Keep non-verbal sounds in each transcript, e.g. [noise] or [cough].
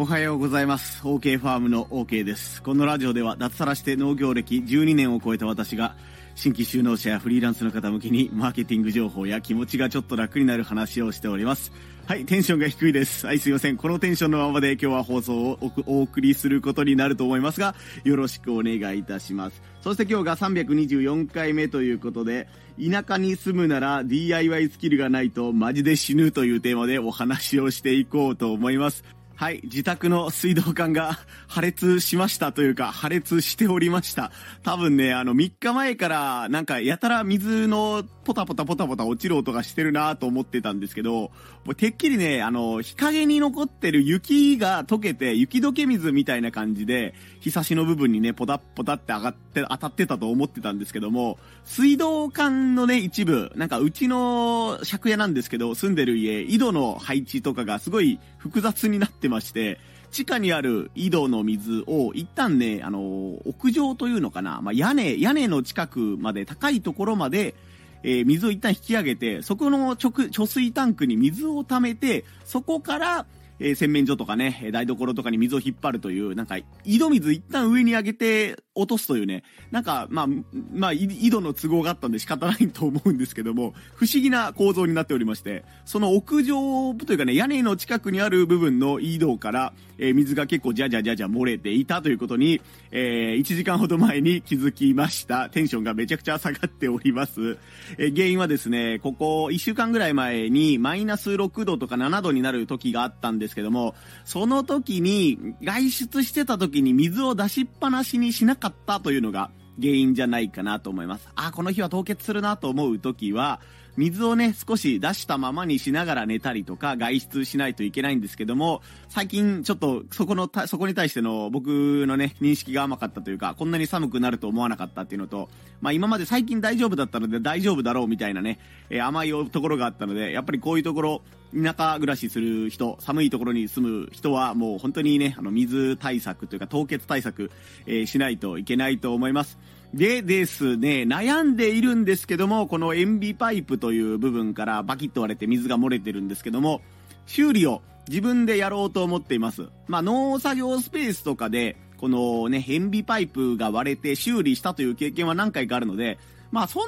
おはようございます。OK ファームの OK です。このラジオでは脱サラして農業歴12年を超えた私が新規就農者やフリーランスの方向けにマーケティング情報や気持ちがちょっと楽になる話をしております。はい、テンションが低いです。はい、すいません。このテンションのままで今日は放送をお送りすることになると思いますが、よろしくお願いいたします。そして今日が324回目ということで、田舎に住むなら DIY スキルがないとマジで死ぬというテーマでお話をしていこうと思います。はい、自宅の水道管が破裂しましたというか、破裂しておりました。多分ね、あの、3日前から、なんか、やたら水のポタポタポタポタ落ちる音がしてるなと思ってたんですけど、もうてっきりね、あの、日陰に残ってる雪が溶けて、雪解け水みたいな感じで、日差しの部分にね、ポタポタって上がって、当たってたと思ってたんですけども、水道管のね、一部、なんかうちの借家なんですけど、住んでる家、井戸の配置とかがすごい複雑になってまして、地下にある井戸の水を一旦ね、あの、屋上というのかな、まあ、屋根、屋根の近くまで、高いところまで、えー、水を一旦引き上げて、そこの直、貯水タンクに水を溜めて、そこから、えー、洗面所とかね、台所とかに水を引っ張るという、なんか、井戸水一旦上に上げて落とすというね、なんか、まあ、まあ、井戸の都合があったんで仕方ないと思うんですけども、不思議な構造になっておりまして、その屋上というかね、屋根の近くにある部分の井戸から、えー、水が結構じゃじゃじゃじゃ漏れていたということに、えー、1時間ほど前に気づきました。テンションがめちゃくちゃ下がっております。えー、原因はですね、ここ1週間ぐらい前にマイナス6度とか7度になる時があったんですですけども、その時に外出してた時に水を出しっぱなしにしなかったというのが原因じゃないかなと思います。あ、この日は凍結するなと思う時は、水をね、少し出したままにしながら寝たりとか、外出しないといけないんですけども、最近ちょっとそこの、そこに対しての僕のね、認識が甘かったというか、こんなに寒くなると思わなかったっていうのと、まあ今まで最近大丈夫だったので大丈夫だろうみたいなね、えー、甘いところがあったので、やっぱりこういうところ、田舎暮らしする人、寒いところに住む人はもう本当にね、あの水対策というか凍結対策、えー、しないといけないと思います。でですね、悩んでいるんですけども、この塩ビパイプという部分からバキッと割れて水が漏れてるんですけども、修理を自分でやろうと思っています。まあ、農作業スペースとかで、このね、塩ビパイプが割れて修理したという経験は何回かあるので、まあそん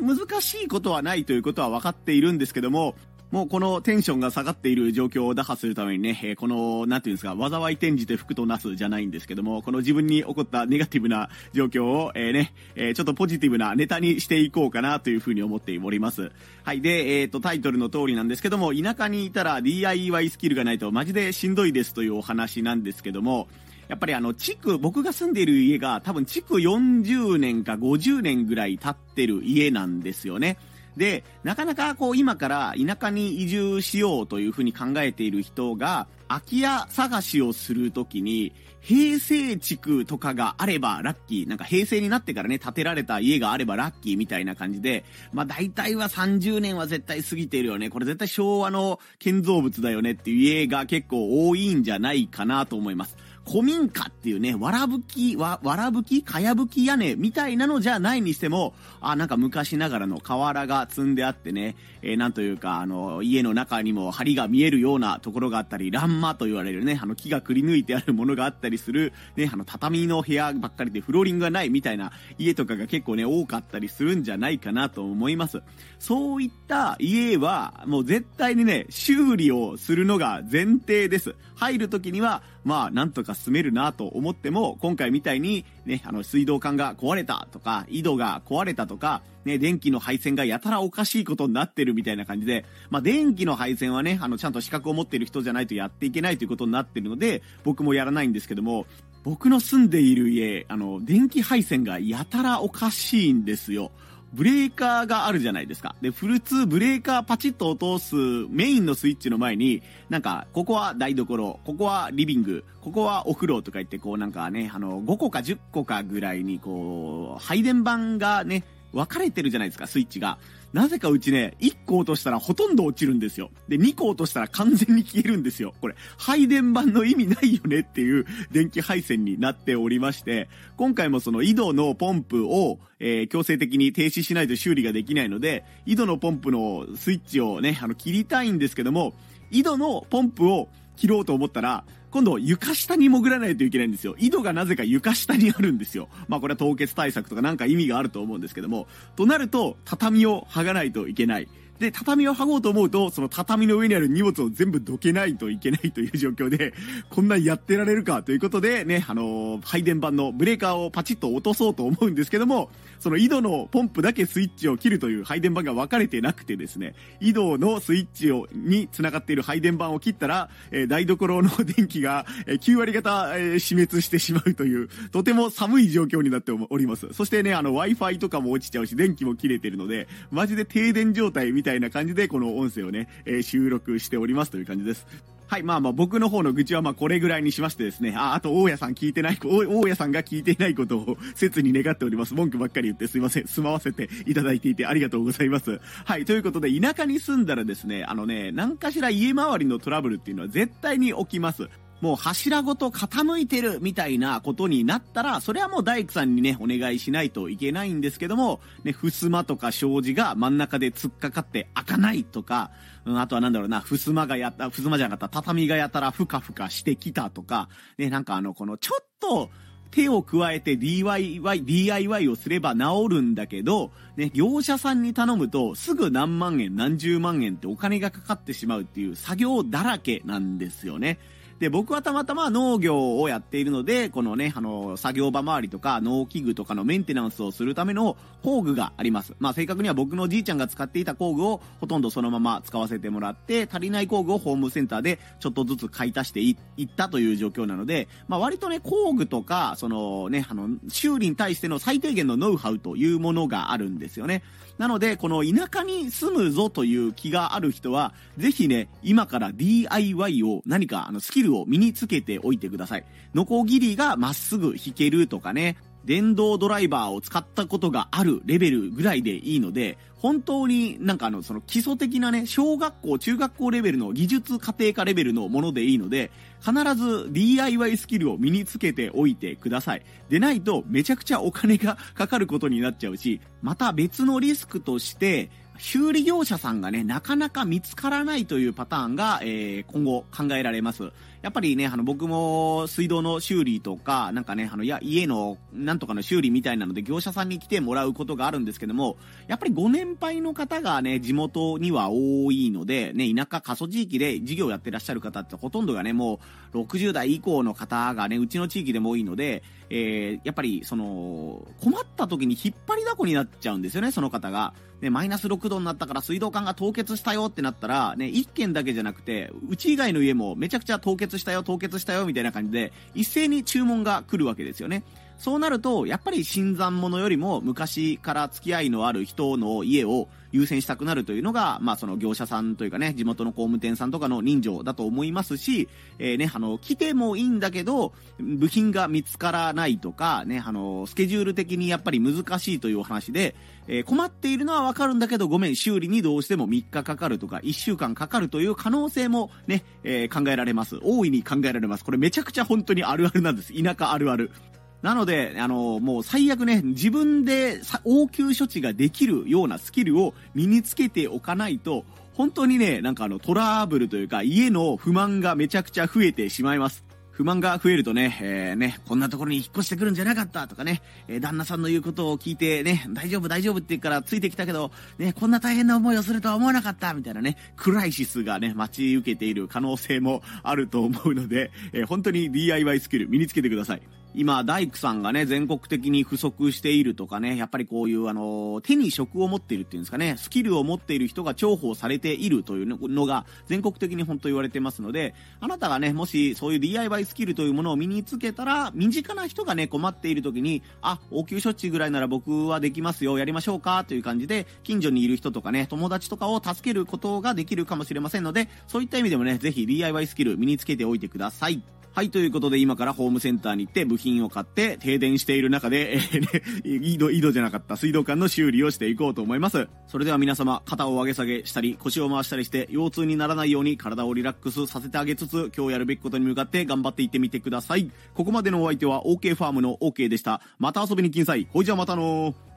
なに難しいことはないということは分かっているんですけども、もうこのテンションが下がっている状況を打破するためにね、えこの、なんていうんですか、災い転じて福となすじゃないんですけども、この自分に起こったネガティブな状況を、えー、ね、えー、ちょっとポジティブなネタにしていこうかなというふうに思っております。はい。で、えっ、と、タイトルの通りなんですけども、田舎にいたら DIY スキルがないとマジでしんどいですというお話なんですけども、やっぱりあの、地区、僕が住んでいる家が多分地区40年か50年ぐらい経ってる家なんですよね。で、なかなかこう今から田舎に移住しようというふうに考えている人が、空き家探しをするときに、平成地区とかがあればラッキー。なんか平成になってからね、建てられた家があればラッキーみたいな感じで、まあ大体は30年は絶対過ぎてるよね。これ絶対昭和の建造物だよねっていう家が結構多いんじゃないかなと思います。古民家っていうね、わらぶき、わ、わらぶきかやぶき屋根みたいなのじゃないにしても、あ、なんか昔ながらの瓦が積んであってね、えー、なんというか、あの、家の中にも梁が見えるようなところがあったり、欄間と言われるね、あの木がくり抜いてあるものがあったりする、ね、あの畳の部屋ばっかりでフローリングがないみたいな家とかが結構ね、多かったりするんじゃないかなと思います。そういった家は、もう絶対にね、修理をするのが前提です。入る時には、まあ、なんとか住めるなと思っても、今回みたいに、ね、あの、水道管が壊れたとか、井戸が壊れたとか、ね、電気の配線がやたらおかしいことになってるみたいな感じで、まあ、電気の配線はね、あの、ちゃんと資格を持ってる人じゃないとやっていけないということになってるので、僕もやらないんですけども、僕の住んでいる家、あの、電気配線がやたらおかしいんですよ。ブレーカーがあるじゃないですか。で、フルツブレーカーパチッと落とすメインのスイッチの前に、なんか、ここは台所、ここはリビング、ここはお風呂とか言って、こうなんかね、あの、5個か10個かぐらいに、こう、配電盤がね、分かれてるじゃないですか、スイッチが。なぜかうちね、1個落としたらほとんど落ちるんですよ。で、2個落としたら完全に消えるんですよ。これ、配電盤の意味ないよねっていう [laughs] 電気配線になっておりまして、今回もその井戸のポンプを、えー、強制的に停止しないと修理ができないので、井戸のポンプのスイッチをね、あの、切りたいんですけども、井戸のポンプを切ろうと思ったら、今度床下に潜らないといけないんですよ。井戸がなぜか床下にあるんですよ。まあこれは凍結対策とかなんか意味があると思うんですけども、となると畳を剥がないといけない。で、畳を剥ごうと思うと、その畳の上にある荷物を全部どけないといけないという状況で、こんなやってられるかということで、ね、あのー、配電盤のブレーカーをパチッと落とそうと思うんですけども、その井戸のポンプだけスイッチを切るという配電盤が分かれてなくてですね、井戸のスイッチを、に繋がっている配電盤を切ったら、えー、台所の電気が、え、9割方、えー、死滅してしまうという、とても寒い状況になっております。そしてね、あの、Wi-Fi とかも落ちちゃうし、電気も切れてるので、マジで停電状態みたいたいな感じで、この音声をね、えー、収録しておりますという感じです。はい、まあまあ僕の方の愚痴はまあこれぐらいにしましてですね、あ、あと大家さん聞いてない、大家さんが聞いていないことを切に願っております。文句ばっかり言ってすいません。住まわせていただいていてありがとうございます。はい、ということで田舎に住んだらですね、あのね、何かしら家周りのトラブルっていうのは絶対に起きます。もう柱ごと傾いてるみたいなことになったら、それはもう大工さんにね、お願いしないといけないんですけども、ね、襖とか障子が真ん中で突っかかって開かないとか、うん、あとはなんだろうな、襖がやった、襖じゃなかった、畳がやたらふかふかしてきたとか、ね、なんかあの、このちょっと、手を加えて DIY、DIY をすれば治るんだけど、ね、業者さんに頼むとすぐ何万円、何十万円ってお金がかかってしまうっていう作業だらけなんですよね。で、僕はたまたま農業をやっているので、このね、あの、作業場周りとか農機具とかのメンテナンスをするための工具があります。まあ正確には僕のじいちゃんが使っていた工具をほとんどそのまま使わせてもらって、足りない工具をホームセンターでちょっとずつ買い足していったという状況なので、まあ割とね、工具とか、そのね、あの、修理に対しての最低限のノウハウというものがあるんですよね。なので、この田舎に住むぞという気がある人は、ぜひね、今から DIY を何かあのスキルを身につけておいてください。ノコギリがまっすぐ引けるとかね、電動ドライバーを使ったことがあるレベルぐらいでいいので、本当になんかあの、その基礎的なね、小学校、中学校レベルの技術家庭科レベルのものでいいので、必ず DIY スキルを身につけておいてください。でないとめちゃくちゃお金がかかることになっちゃうし、また別のリスクとして、修理業者さんがね、なかなか見つからないというパターンが、えー、今後考えられます。やっぱりね、あの、僕も水道の修理とか、なんかね、あの、や、家のなんとかの修理みたいなので業者さんに来てもらうことがあるんですけども、やっぱりご年配の方がね、地元には多いので、ね、田舎過疎地域で事業やってらっしゃる方ってほとんどがね、もう60代以降の方がね、うちの地域でも多いので、えー、やっぱり、その、困った時に引っ張りだこになっちゃうんですよね、その方が。ね、マイナス6度になったから水道管が凍結したよってなったら、ね、1軒だけじゃなくて、うち以外の家もめちゃくちゃ凍結したよ、凍結したよ、みたいな感じで、一斉に注文が来るわけですよね。そうなると、やっぱり新参者よりも昔から付き合いのある人の家を優先したくなるというのが、まあその業者さんというかね、地元の工務店さんとかの人情だと思いますし、えー、ね、あの、来てもいいんだけど、部品が見つからないとか、ね、あの、スケジュール的にやっぱり難しいというお話で、えー、困っているのはわかるんだけど、ごめん、修理にどうしても3日かかるとか、1週間かかるという可能性もね、えー、考えられます。大いに考えられます。これめちゃくちゃ本当にあるあるなんです。田舎あるある。なので、あの、もう最悪ね、自分で応急処置ができるようなスキルを身につけておかないと、本当にね、なんかあのトラブルというか家の不満がめちゃくちゃ増えてしまいます。不満が増えるとね、えー、ね、こんなところに引っ越してくるんじゃなかったとかね、えー、旦那さんの言うことを聞いてね、大丈夫大丈夫って言うからついてきたけど、ね、こんな大変な思いをするとは思わなかったみたいなね、クライシスがね、待ち受けている可能性もあると思うので、えー、本当に DIY スキル身につけてください。今、大工さんがね、全国的に不足しているとかね、やっぱりこういう、あの、手に職を持っているっていうんですかね、スキルを持っている人が重宝されているというのが、全国的に本当言われてますので、あなたがね、もしそういう DIY スキルというものを身につけたら、身近な人がね、困っている時に、あ、応急処置ぐらいなら僕はできますよ、やりましょうか、という感じで、近所にいる人とかね、友達とかを助けることができるかもしれませんので、そういった意味でもね、ぜひ DIY スキル身につけておいてください。はい、ということで今からホームセンターに行って部品を買って停電している中で、えー、ね、井戸、井戸じゃなかった水道管の修理をしていこうと思います。それでは皆様、肩を上げ下げしたり、腰を回したりして、腰痛にならないように体をリラックスさせてあげつつ、今日やるべきことに向かって頑張っていってみてください。ここまでのお相手は OK ファームの OK でした。また遊びに来んさい。ほいじゃまたのー。